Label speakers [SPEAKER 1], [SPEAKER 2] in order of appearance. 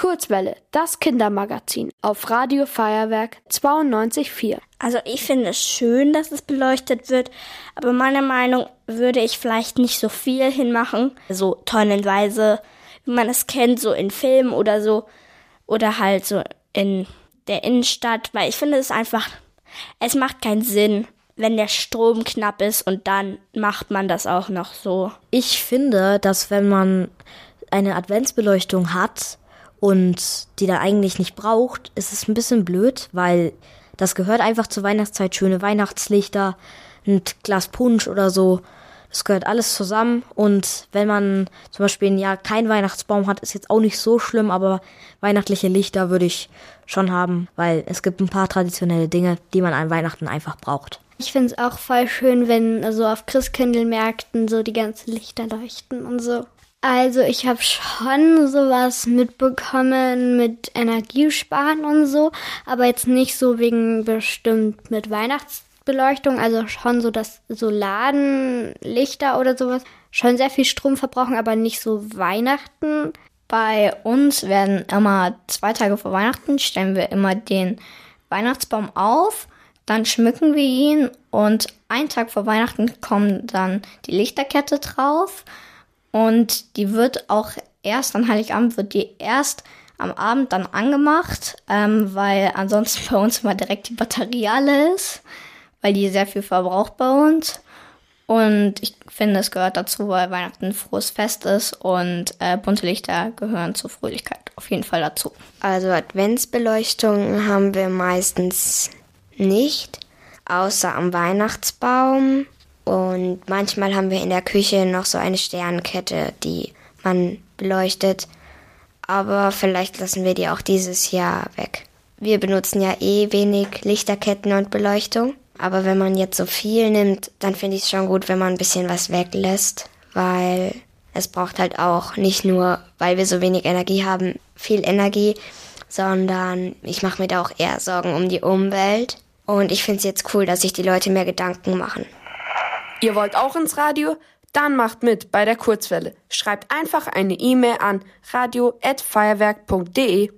[SPEAKER 1] Kurzwelle, das Kindermagazin auf Radio Feuerwerk 92.4.
[SPEAKER 2] Also ich finde es schön, dass es beleuchtet wird, aber meiner Meinung würde ich vielleicht nicht so viel hinmachen, so tonnenweise, wie man es kennt, so in Filmen oder so, oder halt so in der Innenstadt, weil ich finde es einfach, es macht keinen Sinn, wenn der Strom knapp ist und dann macht man das auch noch so.
[SPEAKER 3] Ich finde, dass wenn man eine Adventsbeleuchtung hat und die dann eigentlich nicht braucht, ist es ein bisschen blöd, weil das gehört einfach zur Weihnachtszeit. Schöne Weihnachtslichter, ein Glas Punsch oder so. Das gehört alles zusammen. Und wenn man zum Beispiel ein Jahr keinen Weihnachtsbaum hat, ist jetzt auch nicht so schlimm, aber weihnachtliche Lichter würde ich schon haben, weil es gibt ein paar traditionelle Dinge, die man an Weihnachten einfach braucht.
[SPEAKER 4] Ich finde es auch voll schön, wenn so auf Christkindlmärkten so die ganzen Lichter leuchten und so. Also ich habe schon sowas mitbekommen mit Energiesparen und so, aber jetzt nicht so wegen bestimmt mit Weihnachtsbeleuchtung, also schon so das Soladenlichter oder sowas, schon sehr viel Strom verbrauchen, aber nicht so Weihnachten.
[SPEAKER 5] Bei uns werden immer zwei Tage vor Weihnachten stellen wir immer den Weihnachtsbaum auf, dann schmücken wir ihn und einen Tag vor Weihnachten kommt dann die Lichterkette drauf und die wird auch erst an Heiligabend wird die erst am Abend dann angemacht, ähm, weil ansonsten bei uns immer direkt die Batterie alle ist, weil die sehr viel verbraucht bei uns. Und ich finde, es gehört dazu, weil Weihnachten ein frohes Fest ist und äh, bunte Lichter gehören zur Fröhlichkeit auf jeden Fall dazu.
[SPEAKER 6] Also Adventsbeleuchtung haben wir meistens nicht, außer am Weihnachtsbaum. Und manchmal haben wir in der Küche noch so eine Sternkette, die man beleuchtet. Aber vielleicht lassen wir die auch dieses Jahr weg. Wir benutzen ja eh wenig Lichterketten und Beleuchtung. Aber wenn man jetzt so viel nimmt, dann finde ich es schon gut, wenn man ein bisschen was weglässt, weil es braucht halt auch nicht nur, weil wir so wenig Energie haben, viel Energie, sondern ich mache mir da auch eher Sorgen um die Umwelt. Und ich finde es jetzt cool, dass sich die Leute mehr Gedanken machen.
[SPEAKER 1] Ihr wollt auch ins Radio? Dann macht mit bei der Kurzwelle. Schreibt einfach eine E-Mail an radio@feuerwerk.de.